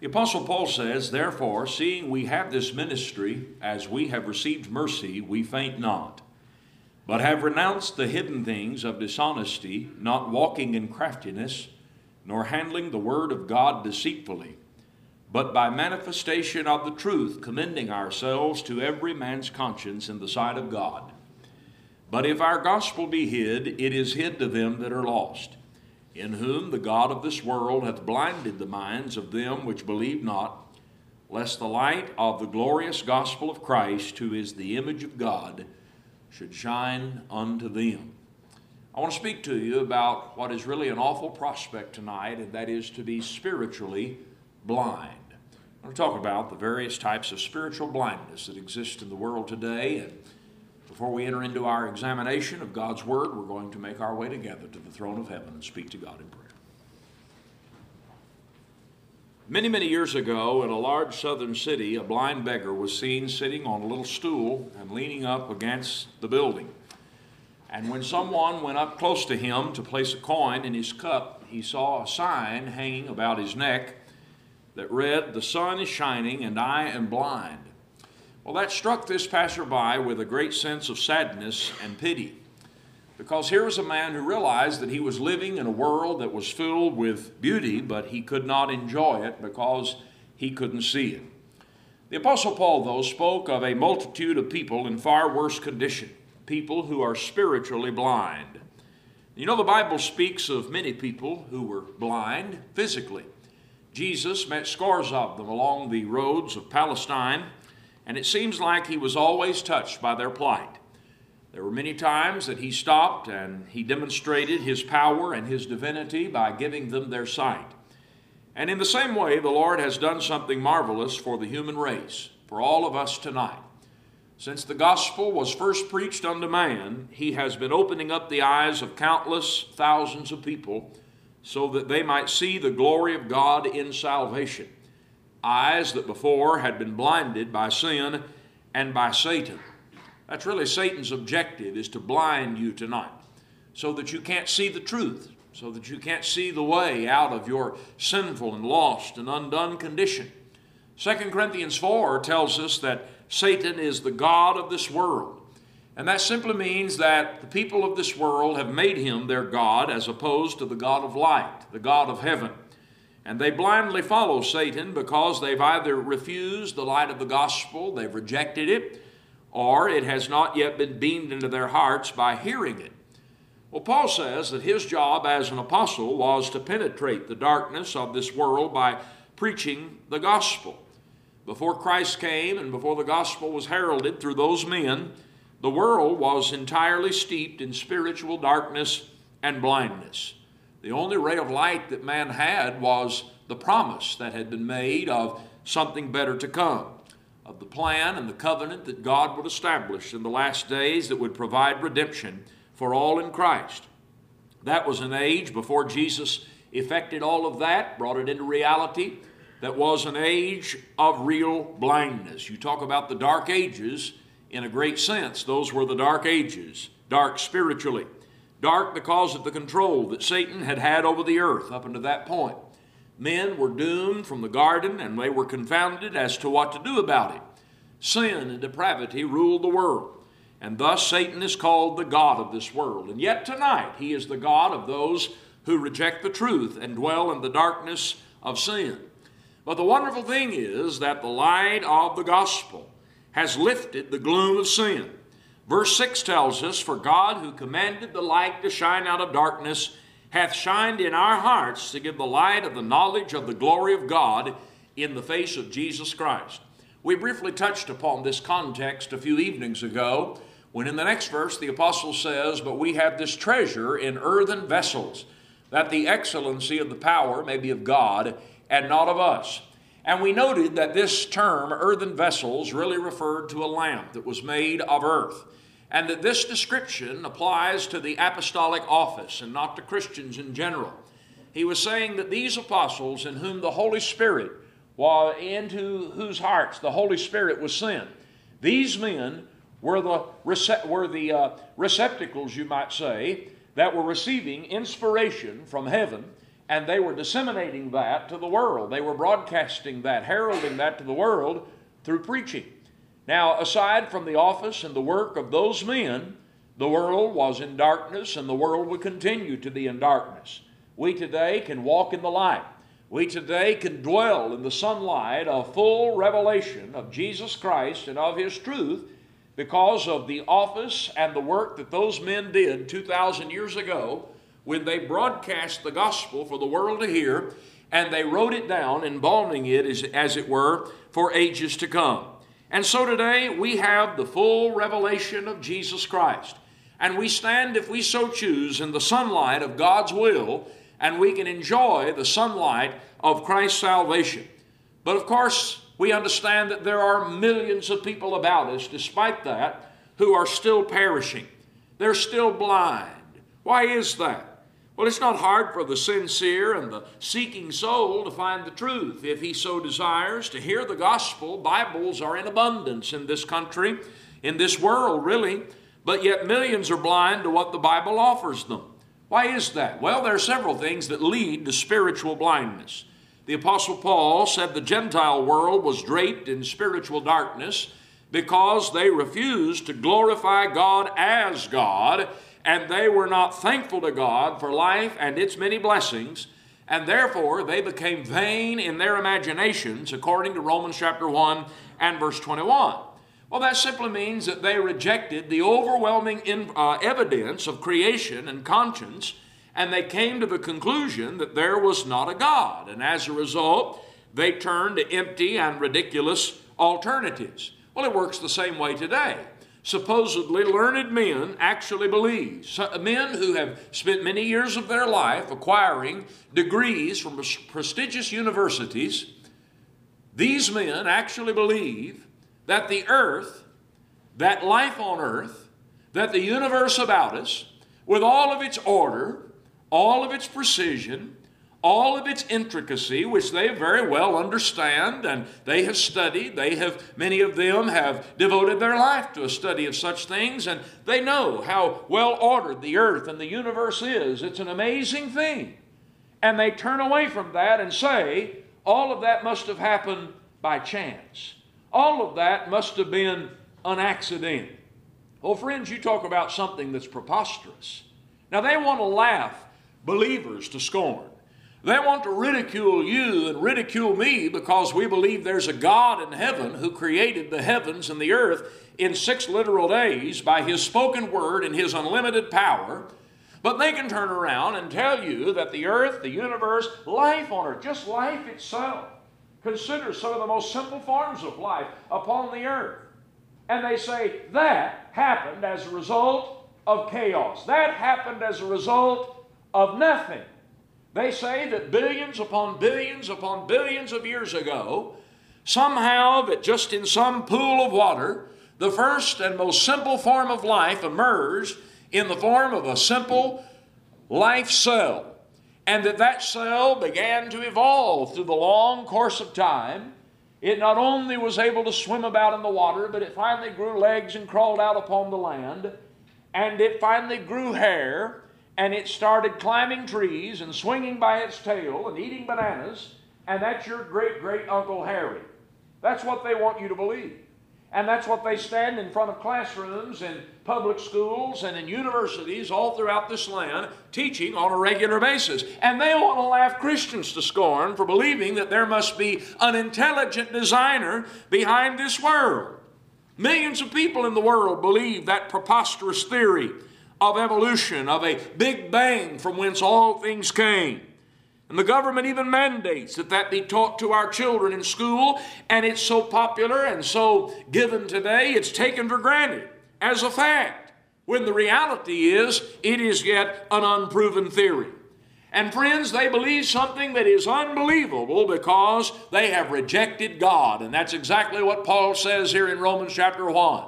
The Apostle Paul says, Therefore, seeing we have this ministry, as we have received mercy, we faint not, but have renounced the hidden things of dishonesty, not walking in craftiness, nor handling the word of God deceitfully, but by manifestation of the truth, commending ourselves to every man's conscience in the sight of God. But if our gospel be hid, it is hid to them that are lost in whom the God of this world hath blinded the minds of them which believe not, lest the light of the glorious gospel of Christ, who is the image of God, should shine unto them. I want to speak to you about what is really an awful prospect tonight, and that is to be spiritually blind. I want to talk about the various types of spiritual blindness that exist in the world today and before we enter into our examination of God's Word, we're going to make our way together to the throne of heaven and speak to God in prayer. Many, many years ago, in a large southern city, a blind beggar was seen sitting on a little stool and leaning up against the building. And when someone went up close to him to place a coin in his cup, he saw a sign hanging about his neck that read, The sun is shining and I am blind. Well, that struck this passerby with a great sense of sadness and pity. Because here was a man who realized that he was living in a world that was filled with beauty, but he could not enjoy it because he couldn't see it. The Apostle Paul, though, spoke of a multitude of people in far worse condition, people who are spiritually blind. You know, the Bible speaks of many people who were blind physically. Jesus met scores of them along the roads of Palestine and it seems like he was always touched by their plight. There were many times that he stopped and he demonstrated his power and his divinity by giving them their sight. And in the same way, the Lord has done something marvelous for the human race, for all of us tonight. Since the gospel was first preached unto man, he has been opening up the eyes of countless thousands of people so that they might see the glory of God in salvation eyes that before had been blinded by sin and by Satan. That's really Satan's objective is to blind you tonight so that you can't see the truth, so that you can't see the way out of your sinful and lost and undone condition. 2 Corinthians 4 tells us that Satan is the God of this world. And that simply means that the people of this world have made him their God as opposed to the God of light, the God of heaven. And they blindly follow Satan because they've either refused the light of the gospel, they've rejected it, or it has not yet been beamed into their hearts by hearing it. Well, Paul says that his job as an apostle was to penetrate the darkness of this world by preaching the gospel. Before Christ came and before the gospel was heralded through those men, the world was entirely steeped in spiritual darkness and blindness. The only ray of light that man had was the promise that had been made of something better to come, of the plan and the covenant that God would establish in the last days that would provide redemption for all in Christ. That was an age before Jesus effected all of that, brought it into reality. That was an age of real blindness. You talk about the dark ages in a great sense. Those were the dark ages, dark spiritually. Dark because of the control that Satan had had over the earth up until that point. Men were doomed from the garden and they were confounded as to what to do about it. Sin and depravity ruled the world. And thus Satan is called the God of this world. And yet tonight he is the God of those who reject the truth and dwell in the darkness of sin. But the wonderful thing is that the light of the gospel has lifted the gloom of sin. Verse 6 tells us, For God, who commanded the light to shine out of darkness, hath shined in our hearts to give the light of the knowledge of the glory of God in the face of Jesus Christ. We briefly touched upon this context a few evenings ago when in the next verse the apostle says, But we have this treasure in earthen vessels, that the excellency of the power may be of God and not of us. And we noted that this term, earthen vessels, really referred to a lamp that was made of earth. And that this description applies to the apostolic office and not to Christians in general. He was saying that these apostles, in whom the Holy Spirit, was, into whose hearts the Holy Spirit was sent, these men were the, were the uh, receptacles, you might say, that were receiving inspiration from heaven and they were disseminating that to the world. They were broadcasting that, heralding that to the world through preaching. Now, aside from the office and the work of those men, the world was in darkness and the world would continue to be in darkness. We today can walk in the light. We today can dwell in the sunlight of full revelation of Jesus Christ and of His truth because of the office and the work that those men did 2,000 years ago when they broadcast the gospel for the world to hear and they wrote it down, embalming it as, as it were for ages to come. And so today we have the full revelation of Jesus Christ. And we stand, if we so choose, in the sunlight of God's will, and we can enjoy the sunlight of Christ's salvation. But of course, we understand that there are millions of people about us, despite that, who are still perishing. They're still blind. Why is that? Well, it's not hard for the sincere and the seeking soul to find the truth if he so desires to hear the gospel. Bibles are in abundance in this country, in this world, really, but yet millions are blind to what the Bible offers them. Why is that? Well, there are several things that lead to spiritual blindness. The Apostle Paul said the Gentile world was draped in spiritual darkness because they refused to glorify God as God and they were not thankful to God for life and its many blessings, and therefore they became vain in their imaginations, according to Romans chapter 1 and verse 21. Well, that simply means that they rejected the overwhelming in, uh, evidence of creation and conscience, and they came to the conclusion that there was not a God. And as a result, they turned to empty and ridiculous alternatives. Well, it works the same way today supposedly learned men actually believe. Uh, men who have spent many years of their life acquiring degrees from prestigious universities, these men actually believe that the earth, that life on earth, that the universe about us, with all of its order, all of its precision, all of its intricacy, which they very well understand and they have studied. They have, many of them have devoted their life to a study of such things, and they know how well ordered the earth and the universe is. It's an amazing thing. And they turn away from that and say, all of that must have happened by chance. All of that must have been an accident. Well, friends, you talk about something that's preposterous. Now, they want to laugh believers to scorn. They want to ridicule you and ridicule me because we believe there's a God in heaven who created the heavens and the earth in six literal days by His spoken word and His unlimited power. But they can turn around and tell you that the earth, the universe, life on earth, just life itself, consider some of the most simple forms of life upon the earth. And they say that happened as a result of chaos. That happened as a result of nothing. They say that billions upon billions upon billions of years ago, somehow that just in some pool of water, the first and most simple form of life emerged in the form of a simple life cell. And that that cell began to evolve through the long course of time. It not only was able to swim about in the water, but it finally grew legs and crawled out upon the land. And it finally grew hair and it started climbing trees and swinging by its tail and eating bananas, and that's your great great Uncle Harry. That's what they want you to believe. And that's what they stand in front of classrooms and public schools and in universities all throughout this land teaching on a regular basis. And they want to laugh Christians to scorn for believing that there must be an intelligent designer behind this world. Millions of people in the world believe that preposterous theory of evolution, of a big bang from whence all things came. And the government even mandates that that be taught to our children in school, and it's so popular and so given today, it's taken for granted as a fact, when the reality is it is yet an unproven theory. And friends, they believe something that is unbelievable because they have rejected God. And that's exactly what Paul says here in Romans chapter 1.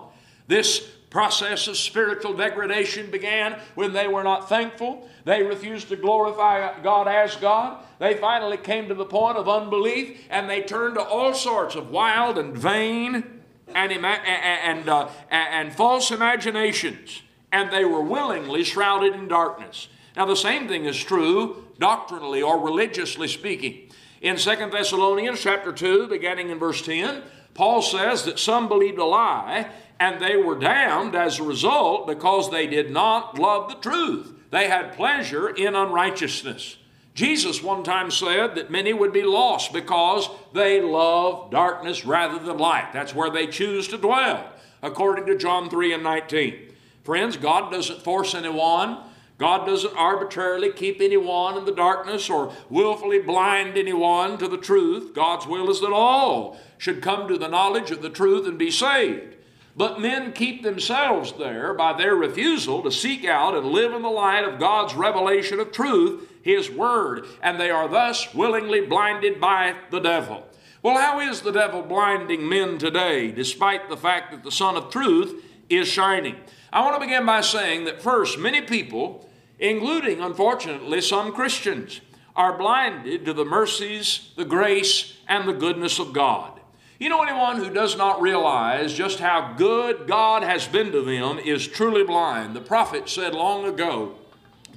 This process of spiritual degradation began when they were not thankful. They refused to glorify God as God. They finally came to the point of unbelief and they turned to all sorts of wild and vain and, and, uh, and false imaginations. And they were willingly shrouded in darkness. Now, the same thing is true doctrinally or religiously speaking. In 2 Thessalonians chapter 2, beginning in verse 10, Paul says that some believed a lie and they were damned as a result because they did not love the truth. They had pleasure in unrighteousness. Jesus one time said that many would be lost because they love darkness rather than light. That's where they choose to dwell, according to John 3 and 19. Friends, God doesn't force anyone. God doesn't arbitrarily keep anyone in the darkness or willfully blind anyone to the truth. God's will is that all should come to the knowledge of the truth and be saved. But men keep themselves there by their refusal to seek out and live in the light of God's revelation of truth, His Word, and they are thus willingly blinded by the devil. Well, how is the devil blinding men today, despite the fact that the Sun of Truth is shining? I want to begin by saying that first, many people, including unfortunately some Christians, are blinded to the mercies, the grace, and the goodness of God. You know, anyone who does not realize just how good God has been to them is truly blind. The prophet said long ago,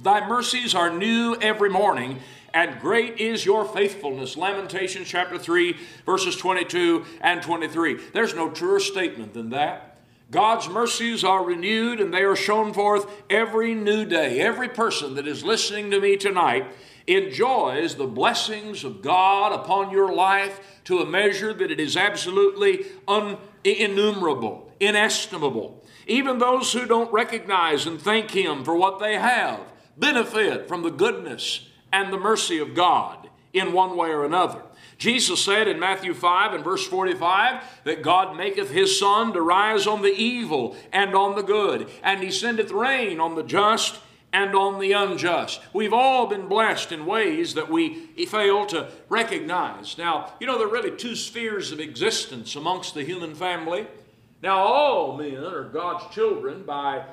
Thy mercies are new every morning, and great is your faithfulness. Lamentations chapter 3, verses 22 and 23. There's no truer statement than that. God's mercies are renewed and they are shown forth every new day. Every person that is listening to me tonight enjoys the blessings of God upon your life to a measure that it is absolutely un- innumerable, inestimable. Even those who don't recognize and thank Him for what they have benefit from the goodness and the mercy of God in one way or another. Jesus said in Matthew 5 and verse 45 that God maketh his sun to rise on the evil and on the good, and he sendeth rain on the just and on the unjust. We've all been blessed in ways that we fail to recognize. Now, you know, there are really two spheres of existence amongst the human family. Now, all men are God's children by,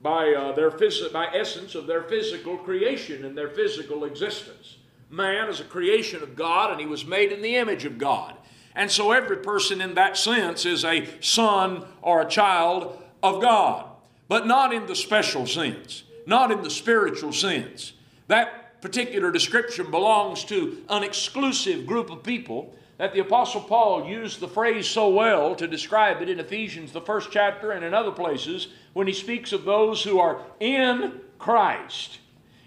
by, uh, their phys- by essence of their physical creation and their physical existence. Man is a creation of God, and he was made in the image of God. And so every person in that sense is a son or a child of God, but not in the special sense not in the spiritual sense. That particular description belongs to an exclusive group of people that the Apostle Paul used the phrase so well to describe it in Ephesians, the first chapter, and in other places when he speaks of those who are in Christ.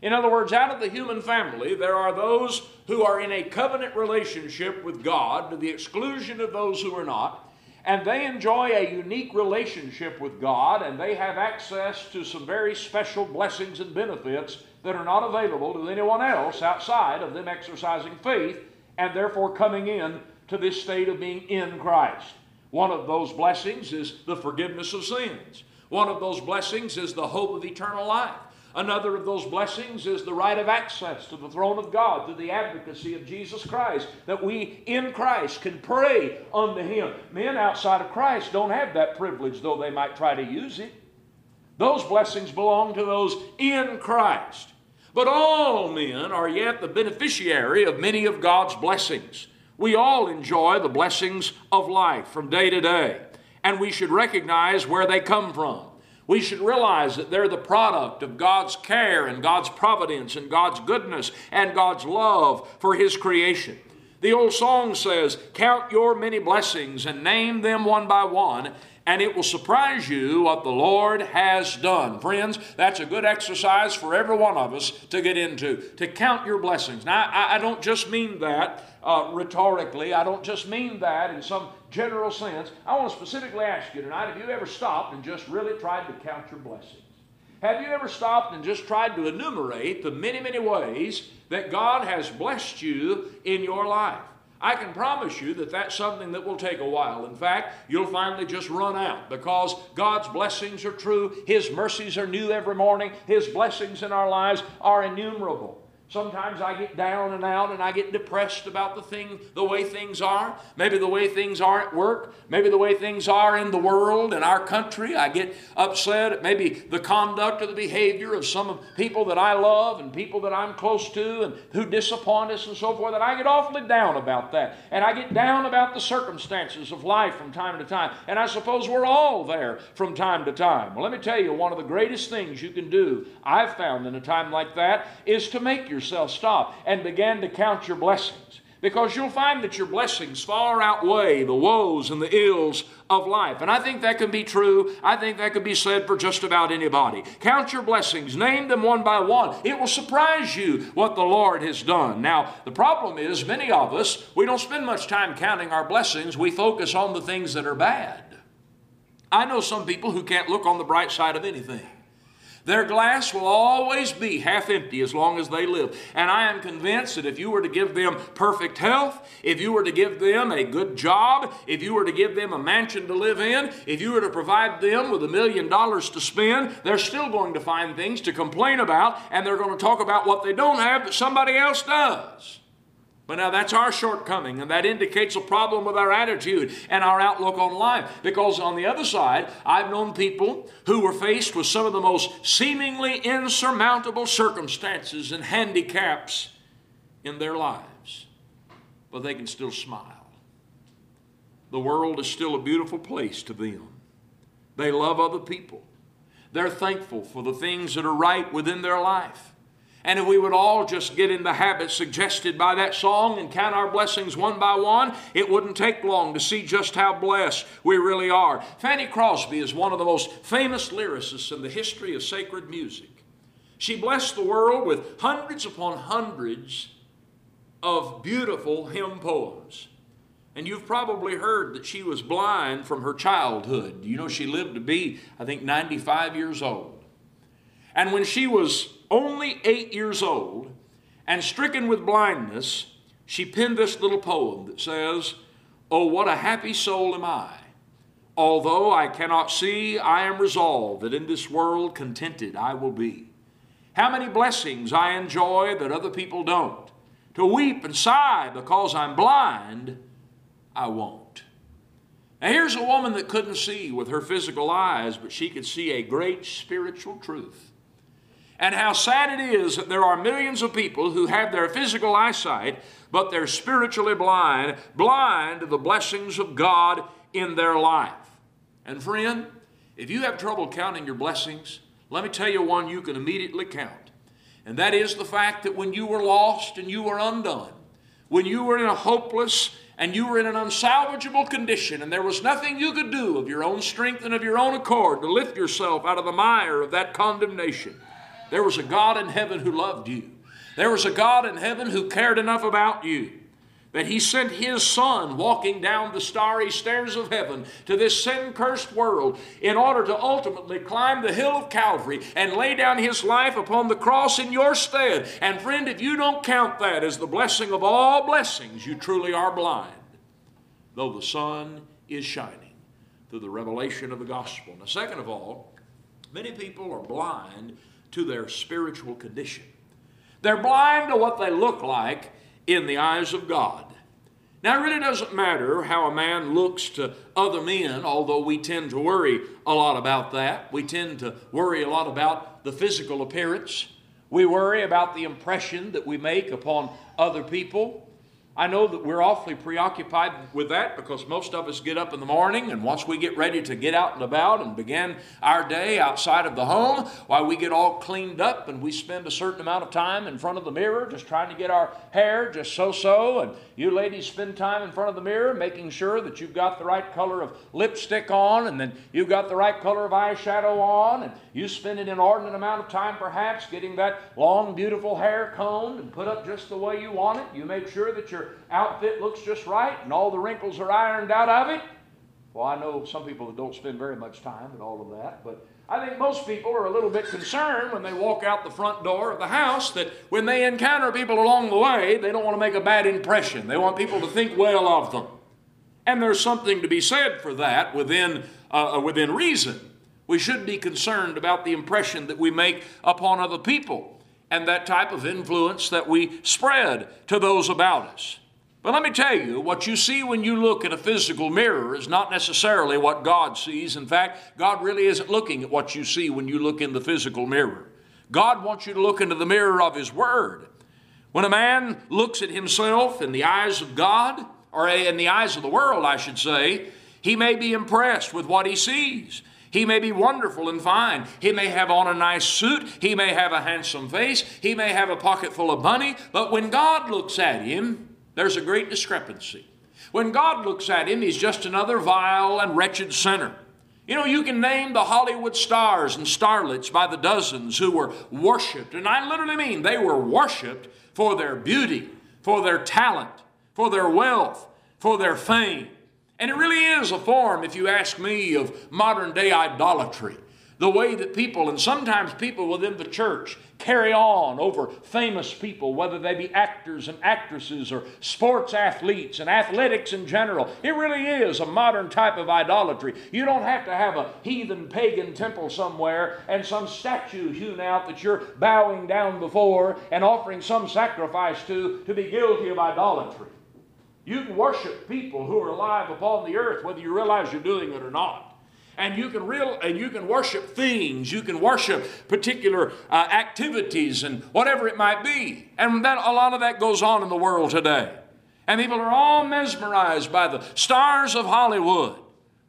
In other words, out of the human family, there are those who are in a covenant relationship with God to the exclusion of those who are not and they enjoy a unique relationship with God, and they have access to some very special blessings and benefits that are not available to anyone else outside of them exercising faith and therefore coming in to this state of being in Christ. One of those blessings is the forgiveness of sins. One of those blessings is the hope of eternal life. Another of those blessings is the right of access to the throne of God through the advocacy of Jesus Christ, that we in Christ can pray unto Him. Men outside of Christ don't have that privilege, though they might try to use it. Those blessings belong to those in Christ. But all men are yet the beneficiary of many of God's blessings. We all enjoy the blessings of life from day to day, and we should recognize where they come from. We should realize that they're the product of God's care and God's providence and God's goodness and God's love for His creation. The old song says, Count your many blessings and name them one by one, and it will surprise you what the Lord has done. Friends, that's a good exercise for every one of us to get into, to count your blessings. Now, I, I don't just mean that uh, rhetorically, I don't just mean that in some general sense. I want to specifically ask you tonight have you ever stopped and just really tried to count your blessings? Have you ever stopped and just tried to enumerate the many, many ways that God has blessed you in your life? I can promise you that that's something that will take a while. In fact, you'll finally just run out because God's blessings are true. His mercies are new every morning. His blessings in our lives are innumerable. Sometimes I get down and out and I get depressed about the thing, the way things are. Maybe the way things are at work. Maybe the way things are in the world and our country. I get upset at maybe the conduct or the behavior of some of people that I love and people that I'm close to and who disappoint us and so forth. And I get awfully down about that. And I get down about the circumstances of life from time to time. And I suppose we're all there from time to time. Well, let me tell you, one of the greatest things you can do, I've found in a time like that, is to make your yourself stop and begin to count your blessings because you'll find that your blessings far outweigh the woes and the ills of life. And I think that can be true. I think that could be said for just about anybody. Count your blessings, name them one by one. It will surprise you what the Lord has done. Now, the problem is, many of us, we don't spend much time counting our blessings, we focus on the things that are bad. I know some people who can't look on the bright side of anything. Their glass will always be half empty as long as they live. And I am convinced that if you were to give them perfect health, if you were to give them a good job, if you were to give them a mansion to live in, if you were to provide them with a million dollars to spend, they're still going to find things to complain about and they're going to talk about what they don't have that somebody else does. But now that's our shortcoming, and that indicates a problem with our attitude and our outlook on life. Because on the other side, I've known people who were faced with some of the most seemingly insurmountable circumstances and handicaps in their lives, but they can still smile. The world is still a beautiful place to them. They love other people. They're thankful for the things that are right within their life. And if we would all just get in the habit suggested by that song and count our blessings one by one, it wouldn't take long to see just how blessed we really are. Fanny Crosby is one of the most famous lyricists in the history of sacred music. She blessed the world with hundreds upon hundreds of beautiful hymn poems. And you've probably heard that she was blind from her childhood. You know, she lived to be, I think, 95 years old. And when she was only eight years old and stricken with blindness, she penned this little poem that says, Oh, what a happy soul am I! Although I cannot see, I am resolved that in this world contented I will be. How many blessings I enjoy that other people don't. To weep and sigh because I'm blind, I won't. Now, here's a woman that couldn't see with her physical eyes, but she could see a great spiritual truth and how sad it is that there are millions of people who have their physical eyesight, but they're spiritually blind, blind to the blessings of God in their life. And friend, if you have trouble counting your blessings, let me tell you one you can immediately count. And that is the fact that when you were lost and you were undone, when you were in a hopeless and you were in an unsalvageable condition, and there was nothing you could do of your own strength and of your own accord to lift yourself out of the mire of that condemnation. There was a God in heaven who loved you. There was a God in heaven who cared enough about you that he sent his son walking down the starry stairs of heaven to this sin cursed world in order to ultimately climb the hill of Calvary and lay down his life upon the cross in your stead. And friend, if you don't count that as the blessing of all blessings, you truly are blind, though the sun is shining through the revelation of the gospel. Now, second of all, many people are blind to their spiritual condition. They're blind to what they look like in the eyes of God. Now, it really doesn't matter how a man looks to other men, although we tend to worry a lot about that. We tend to worry a lot about the physical appearance. We worry about the impression that we make upon other people. I know that we're awfully preoccupied with that because most of us get up in the morning and once we get ready to get out and about and begin our day outside of the home, why we get all cleaned up and we spend a certain amount of time in front of the mirror just trying to get our hair just so so. And you ladies spend time in front of the mirror making sure that you've got the right color of lipstick on and then you've got the right color of eyeshadow on and you spend an inordinate amount of time perhaps getting that long, beautiful hair combed and put up just the way you want it. You make sure that your outfit looks just right and all the wrinkles are ironed out of it. Well, I know some people that don't spend very much time at all of that, but I think most people are a little bit concerned when they walk out the front door of the house that when they encounter people along the way, they don't want to make a bad impression. They want people to think well of them. And there's something to be said for that within, uh, uh within reason. We should be concerned about the impression that we make upon other people and that type of influence that we spread to those about us. But let me tell you, what you see when you look at a physical mirror is not necessarily what God sees. In fact, God really isn't looking at what you see when you look in the physical mirror. God wants you to look into the mirror of His Word. When a man looks at himself in the eyes of God, or in the eyes of the world, I should say, he may be impressed with what he sees. He may be wonderful and fine. He may have on a nice suit. He may have a handsome face. He may have a pocket full of money. But when God looks at him, there's a great discrepancy. When God looks at him, he's just another vile and wretched sinner. You know, you can name the Hollywood stars and starlets by the dozens who were worshiped, and I literally mean they were worshiped for their beauty, for their talent, for their wealth, for their fame. And it really is a form, if you ask me, of modern day idolatry. The way that people, and sometimes people within the church, carry on over famous people, whether they be actors and actresses or sports athletes and athletics in general. It really is a modern type of idolatry. You don't have to have a heathen pagan temple somewhere and some statue hewn out that you're bowing down before and offering some sacrifice to to be guilty of idolatry. You can worship people who are alive upon the earth, whether you realize you're doing it or not. And you can real and you can worship things. You can worship particular uh, activities and whatever it might be. And that a lot of that goes on in the world today. And people are all mesmerized by the stars of Hollywood,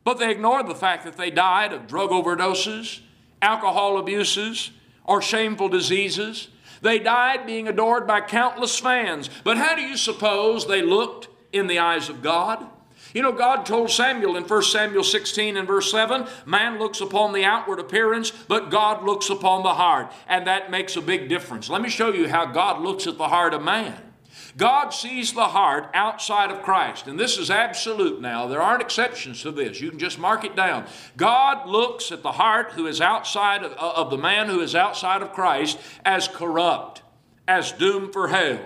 but they ignore the fact that they died of drug overdoses, alcohol abuses, or shameful diseases. They died being adored by countless fans. But how do you suppose they looked in the eyes of God. You know, God told Samuel in 1 Samuel 16 and verse 7 man looks upon the outward appearance, but God looks upon the heart. And that makes a big difference. Let me show you how God looks at the heart of man. God sees the heart outside of Christ. And this is absolute now. There aren't exceptions to this. You can just mark it down. God looks at the heart who is outside of, of the man who is outside of Christ as corrupt, as doomed for hell.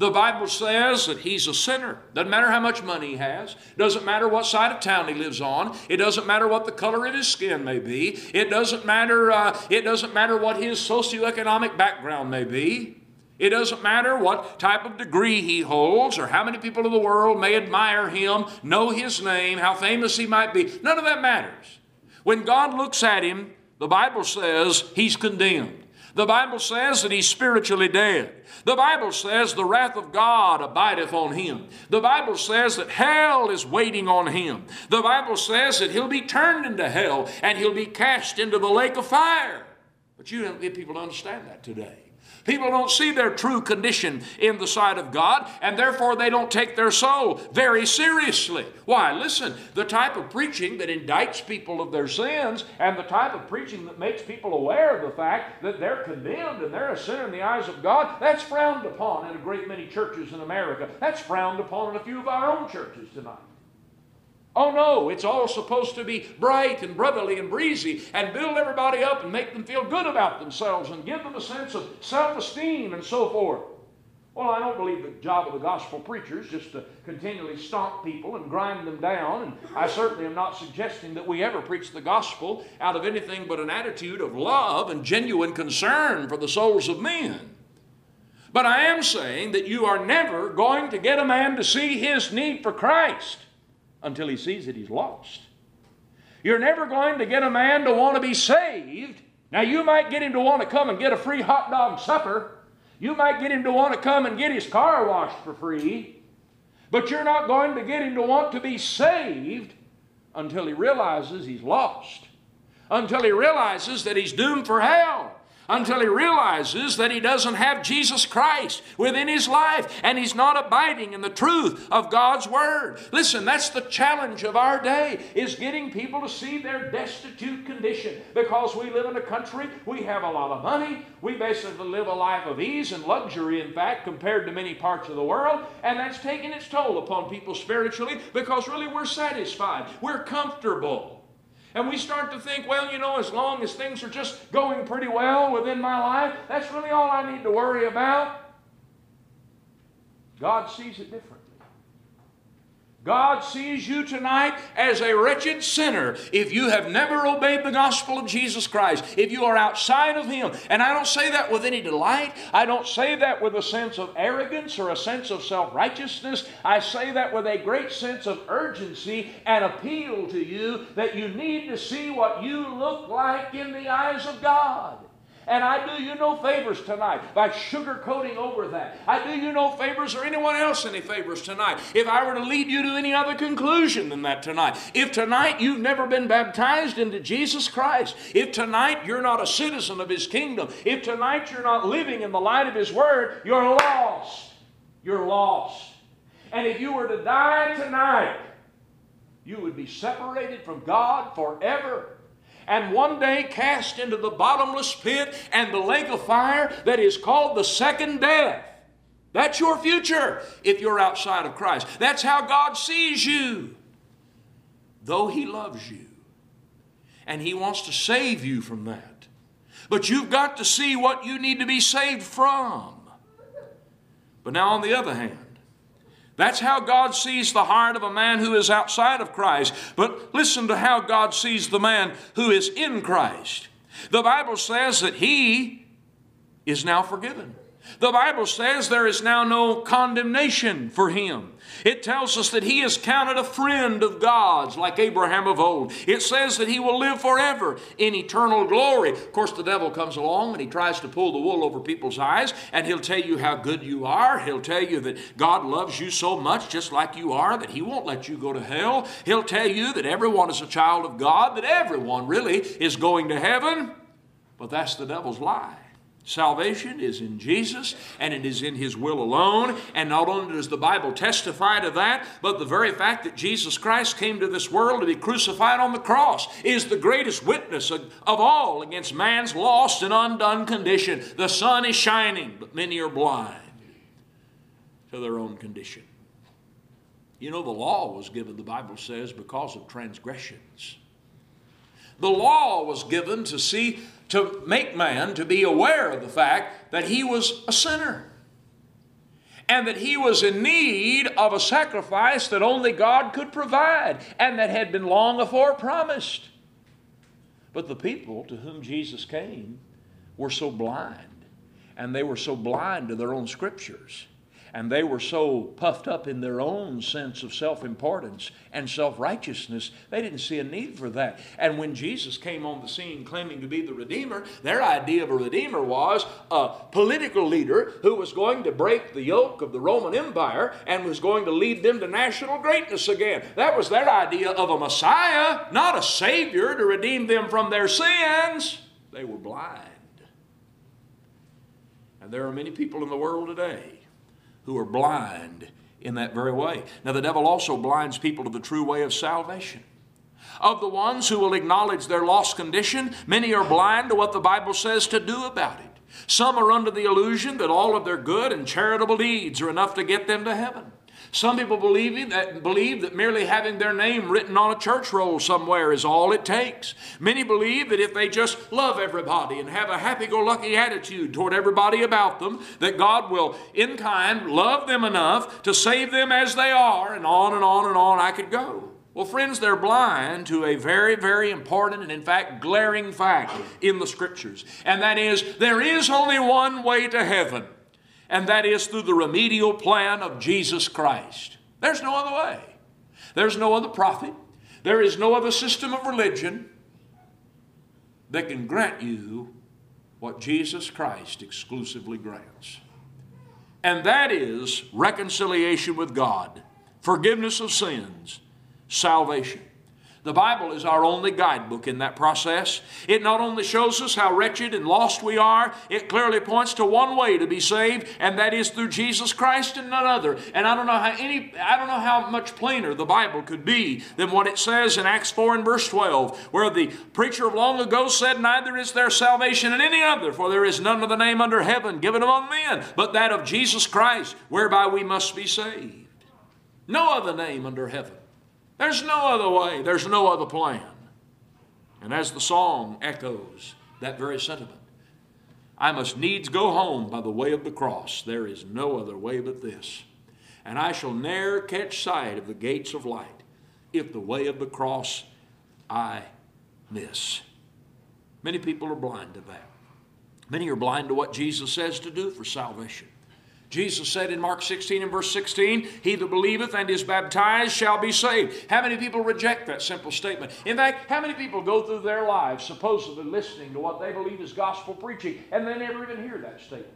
The Bible says that he's a sinner. Doesn't matter how much money he has. Doesn't matter what side of town he lives on. It doesn't matter what the color of his skin may be. It doesn't matter. Uh, it doesn't matter what his socioeconomic background may be. It doesn't matter what type of degree he holds or how many people in the world may admire him, know his name, how famous he might be. None of that matters. When God looks at him, the Bible says he's condemned. The Bible says that he's spiritually dead. The Bible says the wrath of God abideth on him. The Bible says that hell is waiting on him. The Bible says that he'll be turned into hell and he'll be cast into the lake of fire. But you don't get people to understand that today. People don't see their true condition in the sight of God, and therefore they don't take their soul very seriously. Why? Listen, the type of preaching that indicts people of their sins and the type of preaching that makes people aware of the fact that they're condemned and they're a sinner in the eyes of God, that's frowned upon in a great many churches in America. That's frowned upon in a few of our own churches tonight. Oh no, it's all supposed to be bright and brotherly and breezy and build everybody up and make them feel good about themselves and give them a sense of self esteem and so forth. Well, I don't believe the job of the gospel preacher is just to continually stomp people and grind them down. And I certainly am not suggesting that we ever preach the gospel out of anything but an attitude of love and genuine concern for the souls of men. But I am saying that you are never going to get a man to see his need for Christ until he sees that he's lost. You're never going to get a man to want to be saved. Now, you might get him to want to come and get a free hot dog supper. You might get him to want to come and get his car washed for free. But you're not going to get him to want to be saved until he realizes he's lost, until he realizes that he's doomed for hell until he realizes that he doesn't have Jesus Christ within his life and he's not abiding in the truth of God's word. Listen, that's the challenge of our day is getting people to see their destitute condition because we live in a country, we have a lot of money, we basically live a life of ease and luxury in fact compared to many parts of the world, and that's taking its toll upon people spiritually because really we're satisfied. We're comfortable. And we start to think, well, you know, as long as things are just going pretty well within my life, that's really all I need to worry about. God sees it different. God sees you tonight as a wretched sinner if you have never obeyed the gospel of Jesus Christ, if you are outside of Him. And I don't say that with any delight. I don't say that with a sense of arrogance or a sense of self righteousness. I say that with a great sense of urgency and appeal to you that you need to see what you look like in the eyes of God. And I do you no favors tonight by sugarcoating over that. I do you no favors or anyone else any favors tonight if I were to lead you to any other conclusion than that tonight. If tonight you've never been baptized into Jesus Christ, if tonight you're not a citizen of His kingdom, if tonight you're not living in the light of His Word, you're lost. You're lost. And if you were to die tonight, you would be separated from God forever and one day cast into the bottomless pit and the lake of fire that is called the second death. That's your future if you're outside of Christ. That's how God sees you. Though He loves you and He wants to save you from that. But you've got to see what you need to be saved from. But now, on the other hand, that's how God sees the heart of a man who is outside of Christ. But listen to how God sees the man who is in Christ. The Bible says that he is now forgiven. The Bible says there is now no condemnation for him. It tells us that he is counted a friend of God's, like Abraham of old. It says that he will live forever in eternal glory. Of course, the devil comes along and he tries to pull the wool over people's eyes, and he'll tell you how good you are. He'll tell you that God loves you so much, just like you are, that he won't let you go to hell. He'll tell you that everyone is a child of God, that everyone really is going to heaven. But that's the devil's lie. Salvation is in Jesus and it is in His will alone. And not only does the Bible testify to that, but the very fact that Jesus Christ came to this world to be crucified on the cross is the greatest witness of, all against man's lost and undone condition. The sun is shining, but many are blind to their own condition. You know, the law was given, the Bible says, because of transgressions. The law was given to see to make man to be aware of the fact that he was a sinner and that he was in need of a sacrifice that only God could provide and that had been long afore promised. But the people to whom Jesus came were so blind, and they were so blind to their own scriptures and they were so puffed up in their own sense of self importance and self righteousness, they didn't see a need for that. And when Jesus came on the scene claiming to be the Redeemer, their idea of a Redeemer was a political leader who was going to break the yoke of the Roman Empire and was going to lead them to national greatness again. That was their idea of a Messiah, not a Savior to redeem them from their sins. They were blind. And there are many people in the world today who are blind in that very way. Now, the devil also blinds people to the true way of salvation. Of the ones who will acknowledge their lost condition, many are blind to what the Bible says to do about it. Some are under the illusion that all of their good and charitable deeds are enough to get them to heaven. Some people believe that, believe that merely having their name written on a church roll somewhere is all it takes. Many believe that if they just love everybody and have a happy go lucky attitude toward everybody about them, that God will, in time, love them enough to save them as they are, and on and on and on I could go. Well, friends, they're blind to a very, very important and, in fact, glaring fact in the Scriptures. And that is, there is only one way to heaven and that is through the remedial plan of Jesus Christ. There's no other way. There's no other prophet. There is no other system of religion that can grant you what Jesus Christ exclusively grants. And that is reconciliation with God, forgiveness of sins, salvation. The Bible is our only guidebook in that process. It not only shows us how wretched and lost we are, it clearly points to one way to be saved, and that is through Jesus Christ and none other. And I don't know how any I don't know how much plainer the Bible could be than what it says in Acts 4 and verse 12, where the preacher of long ago said, Neither is there salvation in any other, for there is none of the name under heaven given among men, but that of Jesus Christ, whereby we must be saved. No other name under heaven. There's no other way, there's no other plan. And as the song echoes that very sentiment, I must needs go home by the way of the cross. There is no other way but this. And I shall ne'er catch sight of the gates of light if the way of the cross I miss. Many people are blind to that. Many are blind to what Jesus says to do for salvation. Jesus said in Mark 16 and verse 16, He that believeth and is baptized shall be saved. How many people reject that simple statement? In fact, how many people go through their lives supposedly listening to what they believe is gospel preaching and they never even hear that statement?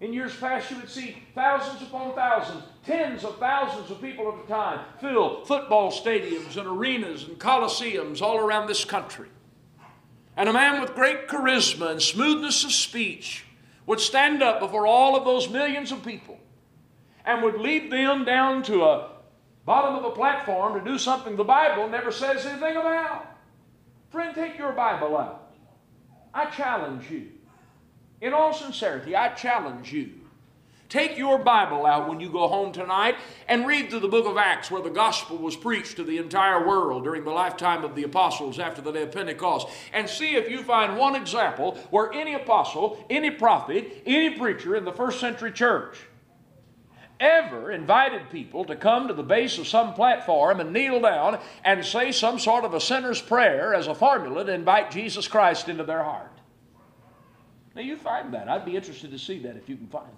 In years past, you would see thousands upon thousands, tens of thousands of people at a time fill football stadiums and arenas and coliseums all around this country. And a man with great charisma and smoothness of speech would stand up before all of those millions of people and would lead them down to a bottom of a platform to do something the Bible never says anything about. Friend, take your Bible out. I challenge you in all sincerity, I challenge you. Take your Bible out when you go home tonight and read through the book of Acts where the gospel was preached to the entire world during the lifetime of the apostles after the day of Pentecost. And see if you find one example where any apostle, any prophet, any preacher in the first century church ever invited people to come to the base of some platform and kneel down and say some sort of a sinner's prayer as a formula to invite Jesus Christ into their heart. Now, you find that. I'd be interested to see that if you can find that.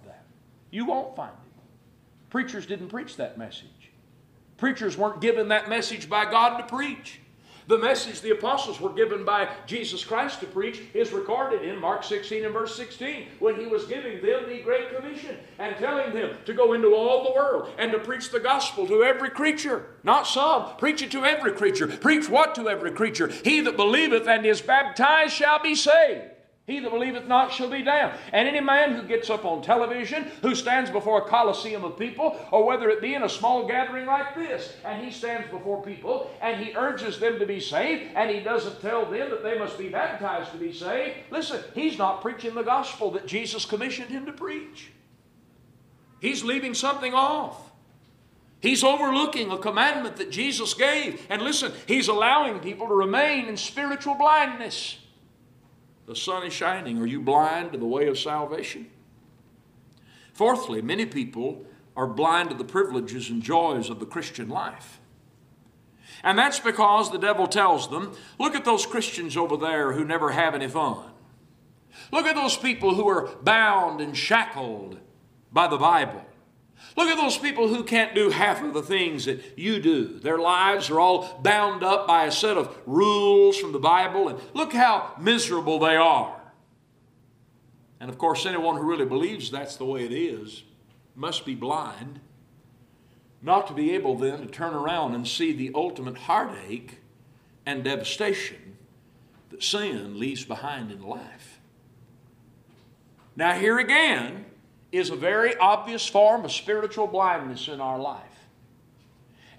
You won't find it. Preachers didn't preach that message. Preachers weren't given that message by God to preach. The message the apostles were given by Jesus Christ to preach is recorded in Mark 16 and verse 16 when he was giving them the Great Commission and telling them to go into all the world and to preach the gospel to every creature. Not some. Preach it to every creature. Preach what to every creature? He that believeth and is baptized shall be saved. He that believeth not shall be damned. And any man who gets up on television, who stands before a coliseum of people, or whether it be in a small gathering like this, and he stands before people and he urges them to be saved, and he doesn't tell them that they must be baptized to be saved, listen, he's not preaching the gospel that Jesus commissioned him to preach. He's leaving something off. He's overlooking a commandment that Jesus gave. And listen, he's allowing people to remain in spiritual blindness. The sun is shining. Are you blind to the way of salvation? Fourthly, many people are blind to the privileges and joys of the Christian life. And that's because the devil tells them look at those Christians over there who never have any fun. Look at those people who are bound and shackled by the Bible. Look at those people who can't do half of the things that you do. Their lives are all bound up by a set of rules from the Bible, and look how miserable they are. And of course, anyone who really believes that's the way it is must be blind, not to be able then to turn around and see the ultimate heartache and devastation that sin leaves behind in life. Now, here again, is a very obvious form of spiritual blindness in our life.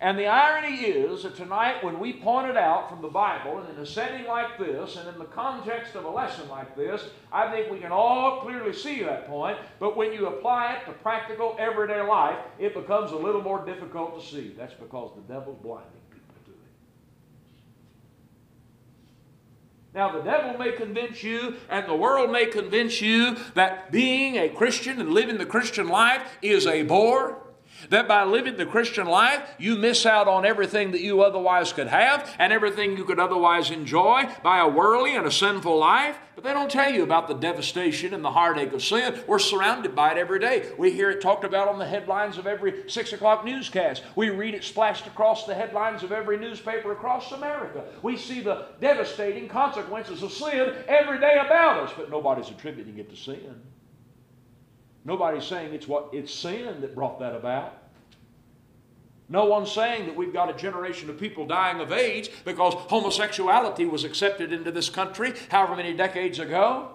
And the irony is that tonight, when we point it out from the Bible and in a setting like this and in the context of a lesson like this, I think we can all clearly see that point. But when you apply it to practical, everyday life, it becomes a little more difficult to see. That's because the devil's blinding. Now, the devil may convince you, and the world may convince you, that being a Christian and living the Christian life is a bore. That by living the Christian life, you miss out on everything that you otherwise could have and everything you could otherwise enjoy by a worldly and a sinful life. But they don't tell you about the devastation and the heartache of sin. We're surrounded by it every day. We hear it talked about on the headlines of every 6 o'clock newscast. We read it splashed across the headlines of every newspaper across America. We see the devastating consequences of sin every day about us, but nobody's attributing it to sin. Nobody's saying it's what it's sin that brought that about. No one's saying that we've got a generation of people dying of AIDS because homosexuality was accepted into this country however many decades ago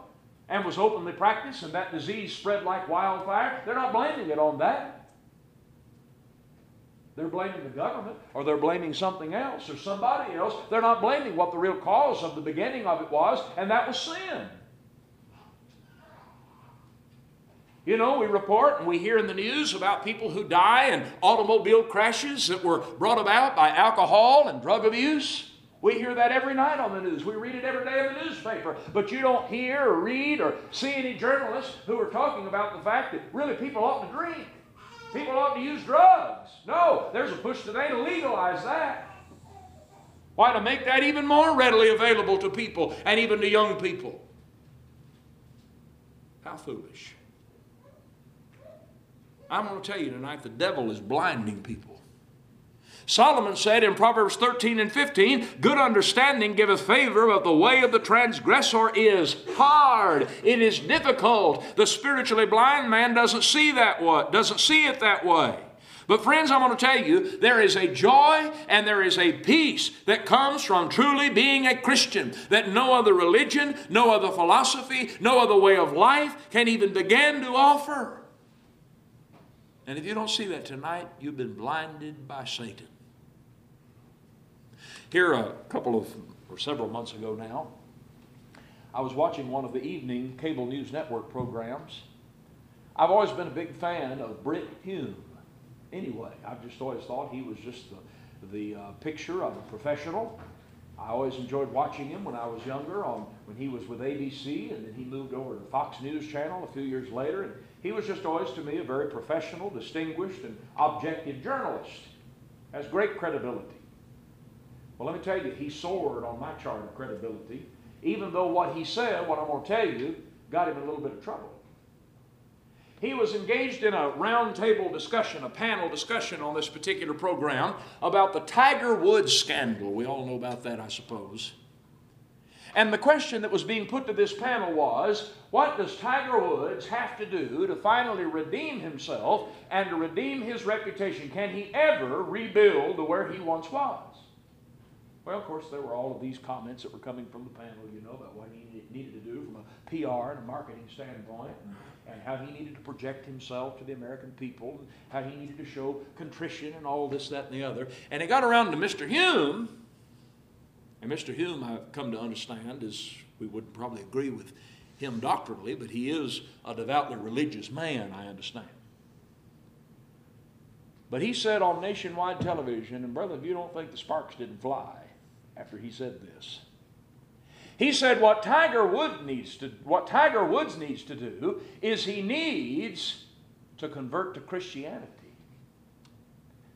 and was openly practiced and that disease spread like wildfire. They're not blaming it on that. They're blaming the government or they're blaming something else or somebody else. They're not blaming what the real cause of the beginning of it was, and that was sin. You know, we report and we hear in the news about people who die in automobile crashes that were brought about by alcohol and drug abuse. We hear that every night on the news. We read it every day in the newspaper. But you don't hear or read or see any journalists who are talking about the fact that really people ought to drink. People ought to use drugs. No, there's a push today to legalize that. Why? To make that even more readily available to people and even to young people. How foolish. I'm going to tell you tonight the devil is blinding people. Solomon said in Proverbs 13 and 15, Good understanding giveth favor, but the way of the transgressor is hard. It is difficult. The spiritually blind man doesn't see that what doesn't see it that way. But, friends, I'm going to tell you, there is a joy and there is a peace that comes from truly being a Christian that no other religion, no other philosophy, no other way of life can even begin to offer. And if you don't see that tonight, you've been blinded by Satan. Here, a couple of, or several months ago now, I was watching one of the evening cable news network programs. I've always been a big fan of Brit Hume. Anyway, I've just always thought he was just the, the uh, picture of a professional. I always enjoyed watching him when I was younger, on, when he was with ABC, and then he moved over to Fox News Channel a few years later. And he was just always, to me, a very professional, distinguished, and objective journalist. Has great credibility. Well, let me tell you, he soared on my chart of credibility, even though what he said, what I'm going to tell you, got him in a little bit of trouble. He was engaged in a roundtable discussion, a panel discussion on this particular program about the Tiger Woods scandal. We all know about that, I suppose. And the question that was being put to this panel was what does Tiger Woods have to do to finally redeem himself and to redeem his reputation? Can he ever rebuild to where he once was? Well, of course, there were all of these comments that were coming from the panel, you know, about what he needed to do from a PR and a marketing standpoint, and, and how he needed to project himself to the American people, and how he needed to show contrition and all this, that, and the other. And it got around to Mr. Hume, and Mr. Hume, I've come to understand, is we would probably agree with him doctrinally, but he is a devoutly religious man, I understand. But he said on nationwide television, and brother, if you don't think the sparks didn't fly, after he said this. He said what Tiger Woods needs to what Tiger Woods needs to do is he needs to convert to Christianity.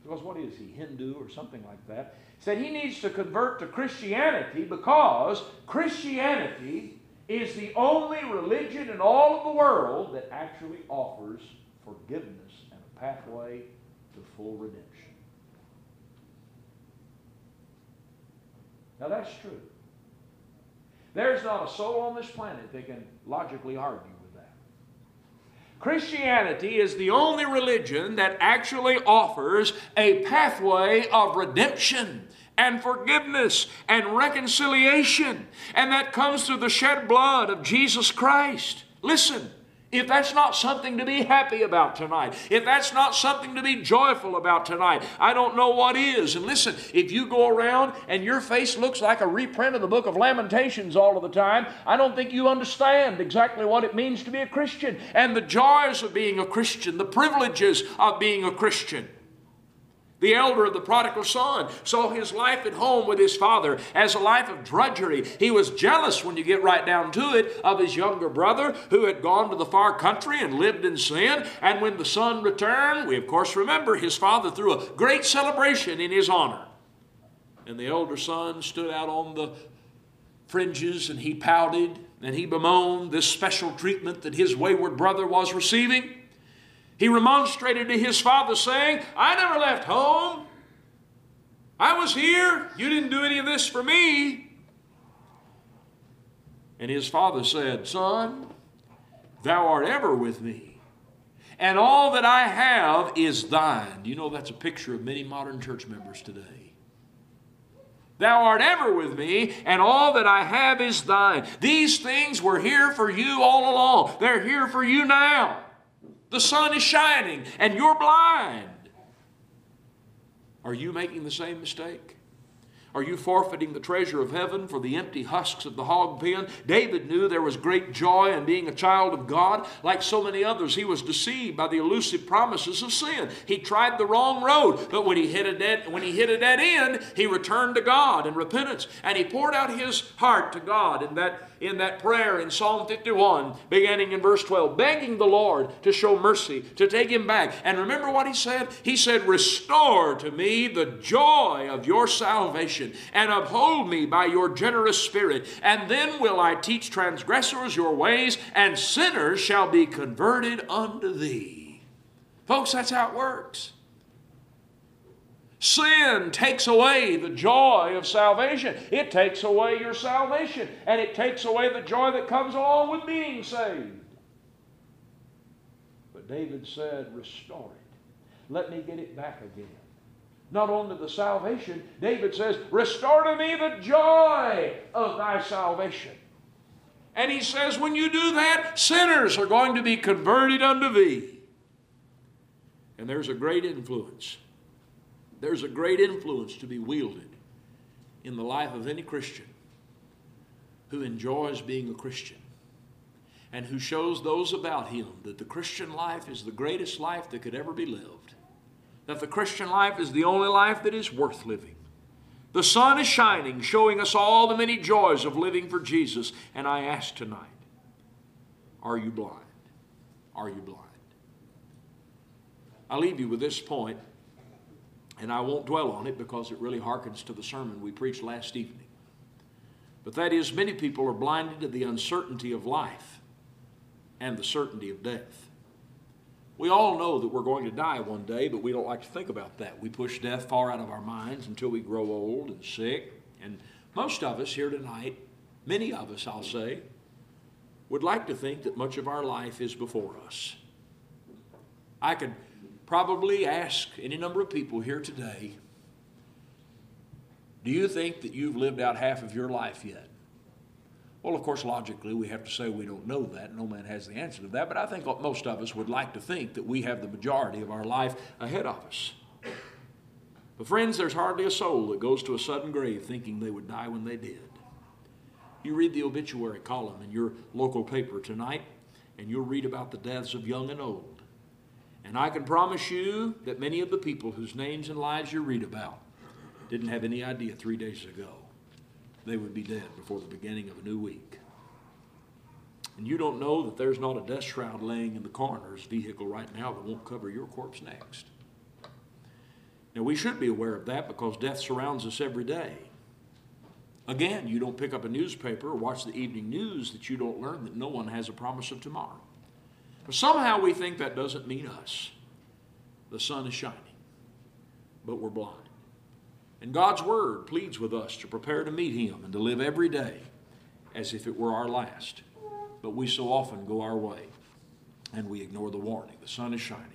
Because what is he, Hindu or something like that? Said he needs to convert to Christianity because Christianity is the only religion in all of the world that actually offers forgiveness and a pathway to full redemption. Now that's true. There's not a soul on this planet that can logically argue. Christianity is the only religion that actually offers a pathway of redemption and forgiveness and reconciliation, and that comes through the shed blood of Jesus Christ. Listen, if that's not something to be happy about tonight, if that's not something to be joyful about tonight, I don't know what is. And listen, if you go around and your face looks like a reprint of the book of Lamentations all of the time, I don't think you understand exactly what it means to be a Christian and the joys of being a Christian, the privileges of being a Christian. The elder of the prodigal son saw his life at home with his father as a life of drudgery. He was jealous, when you get right down to it, of his younger brother who had gone to the far country and lived in sin. And when the son returned, we of course remember his father threw a great celebration in his honor. And the elder son stood out on the fringes and he pouted and he bemoaned this special treatment that his wayward brother was receiving. He remonstrated to his father, saying, I never left home. I was here. You didn't do any of this for me. And his father said, Son, thou art ever with me, and all that I have is thine. You know that's a picture of many modern church members today. Thou art ever with me, and all that I have is thine. These things were here for you all along. They're here for you now. The sun is shining and you're blind. Are you making the same mistake? Are you forfeiting the treasure of heaven for the empty husks of the hog pen? David knew there was great joy in being a child of God. Like so many others, he was deceived by the elusive promises of sin. He tried the wrong road, but when he hit a dead, when he hit a dead end, he returned to God in repentance, and he poured out his heart to God in that in that prayer in Psalm 51, beginning in verse 12, begging the Lord to show mercy, to take him back. And remember what he said? He said, Restore to me the joy of your salvation, and uphold me by your generous spirit. And then will I teach transgressors your ways, and sinners shall be converted unto thee. Folks, that's how it works. Sin takes away the joy of salvation. It takes away your salvation, and it takes away the joy that comes along with being saved. But David said, Restore it. Let me get it back again. Not only the salvation, David says, Restore to me the joy of thy salvation. And he says, When you do that, sinners are going to be converted unto thee. And there's a great influence there's a great influence to be wielded in the life of any Christian who enjoys being a Christian and who shows those about him that the Christian life is the greatest life that could ever be lived, that the Christian life is the only life that is worth living. The sun is shining, showing us all the many joys of living for Jesus. And I ask tonight, are you blind? Are you blind? I leave you with this point and I won't dwell on it because it really harkens to the sermon we preached last evening. But that is, many people are blinded to the uncertainty of life and the certainty of death. We all know that we're going to die one day, but we don't like to think about that. We push death far out of our minds until we grow old and sick. And most of us here tonight, many of us, I'll say, would like to think that much of our life is before us. I could probably ask any number of people here today do you think that you've lived out half of your life yet? Well, of course, logically, we have to say we don't know that. No man has the answer to that. But I think most of us would like to think that we have the majority of our life ahead of us. But, friends, there's hardly a soul that goes to a sudden grave thinking they would die when they did. You read the obituary column in your local paper tonight, and you'll read about the deaths of young and old. And I can promise you that many of the people whose names and lives you read about didn't have any idea three days ago they would be dead before the beginning of a new week. And you don't know that there's not a dust shroud laying in the coroner's vehicle right now that won't cover your corpse next. Now, we should be aware of that because death surrounds us every day. Again, you don't pick up a newspaper or watch the evening news that you don't learn that no one has a promise of tomorrow. But somehow we think that doesn't mean us. The sun is shining, but we're blind. And God's Word pleads with us to prepare to meet Him and to live every day as if it were our last. But we so often go our way and we ignore the warning. The sun is shining,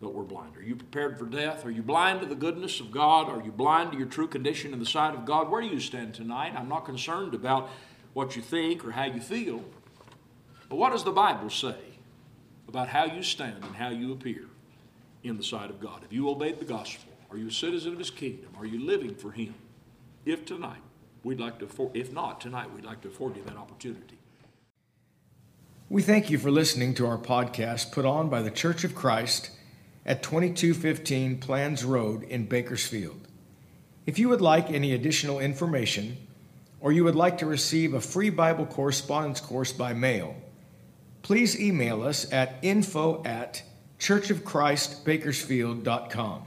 but we're blind. Are you prepared for death? Are you blind to the goodness of God? Are you blind to your true condition in the sight of God? Where do you stand tonight? I'm not concerned about what you think or how you feel. But what does the Bible say? about how you stand and how you appear in the sight of God. Have you obeyed the gospel? Are you a citizen of his kingdom? Are you living for him? If tonight, we'd like to, if not tonight, we'd like to afford you that opportunity. We thank you for listening to our podcast put on by the Church of Christ at 2215 Planz Road in Bakersfield. If you would like any additional information, or you would like to receive a free Bible correspondence course by mail, please email us at info at churchofchristbakersfield.com.